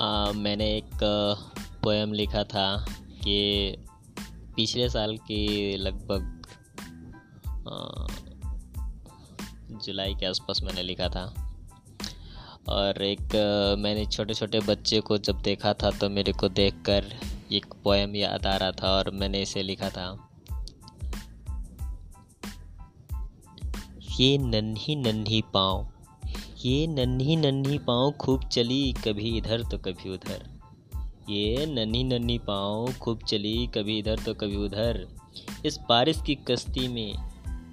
आ, मैंने एक पोएम लिखा था कि पिछले साल के लगभग जुलाई के आसपास मैंने लिखा था। और एक मैंने छोटे छोटे बच्चे को जब देखा था तो मेरे को देखकर एक पोएम याद आ रहा था और मैंने इसे लिखा था। ये नन्ही नन्ही पाँव ये नन्ही नन्ही पाँव खूब चली, कभी इधर तो कभी उधर। ये नन्ही नन्ही पाँव खूब चली, कभी इधर तो कभी उधर। इस बारिश की कश्ती में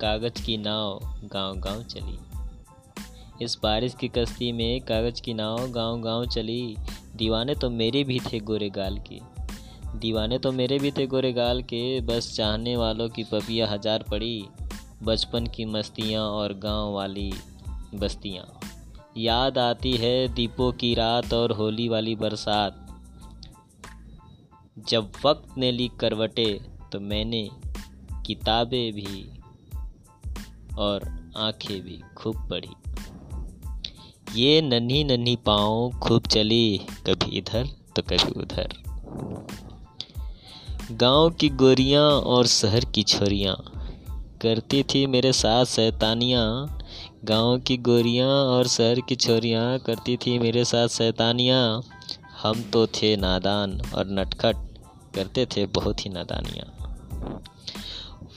कागज़ की नाव गाँव गाँव चली। इस बारिश की कश्ती में कागज़ की नाव गाँव गाँव चली। दीवाने तो मेरे भी थे गोरे गाल के। दीवाने तो मेरे भी थे गोरे गाल के। बस चाहने वालों की पपिया हज़ार पड़ी। बचपन की मस्तियाँ और गाँव वाली बस्तियाँ। याद आती है दीपों की रात और होली वाली बरसात। जब वक्त ने ली करवटे तो मैंने किताबें भी और आँखें भी खूब पढ़ी। ये नन्ही नन्ही पाँव खूब चली, कभी इधर तो कभी उधर। गाँव की गोरियाँ और शहर की छोरियाँ, करती थी मेरे साथ शैतानियाँ गाँव की गोरियाँ और शहर की छोरियाँ करती थी मेरे साथ शैतानियाँ। हम तो थे नादान और नटखट, करते थे बहुत ही नादानियाँ।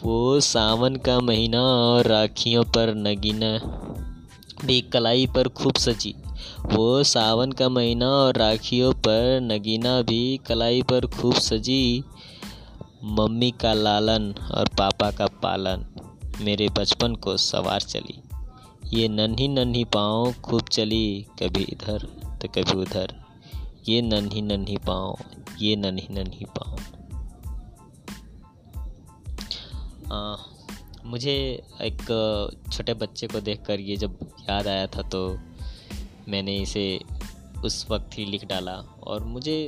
वो सावन का महीना और राखियों पर नगीना, भी कलाई पर खूब सजी। वो सावन का महीना और राखियों पर नगीना, भी कलाई पर खूब सजी। मम्मी का लालन और पापा का पालन, मेरे बचपन को सवार चली। ये नन्ही नन्ही पाँव खूब चली, कभी इधर तो कभी उधर। ये नन्ही नन्ही पाँव, ये नन्ही नन्ही पाँव। मुझे एक छोटे बच्चे को देखकर ये जब याद आया था तो मैंने इसे उस वक्त ही लिख डाला और मुझे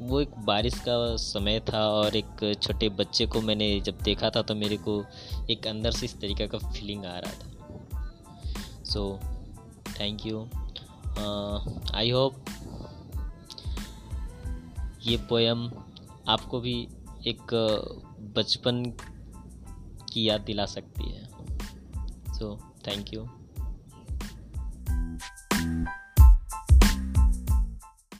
वो एक बारिश का समय था और एक छोटे बच्चे को मैंने जब देखा था तो मेरे को एक अंदर से इस तरीके का फीलिंग आ रहा था। So thank you I hope ये पोएम आपको भी एक बचपन की याद दिला सकती है। सो थैंक यू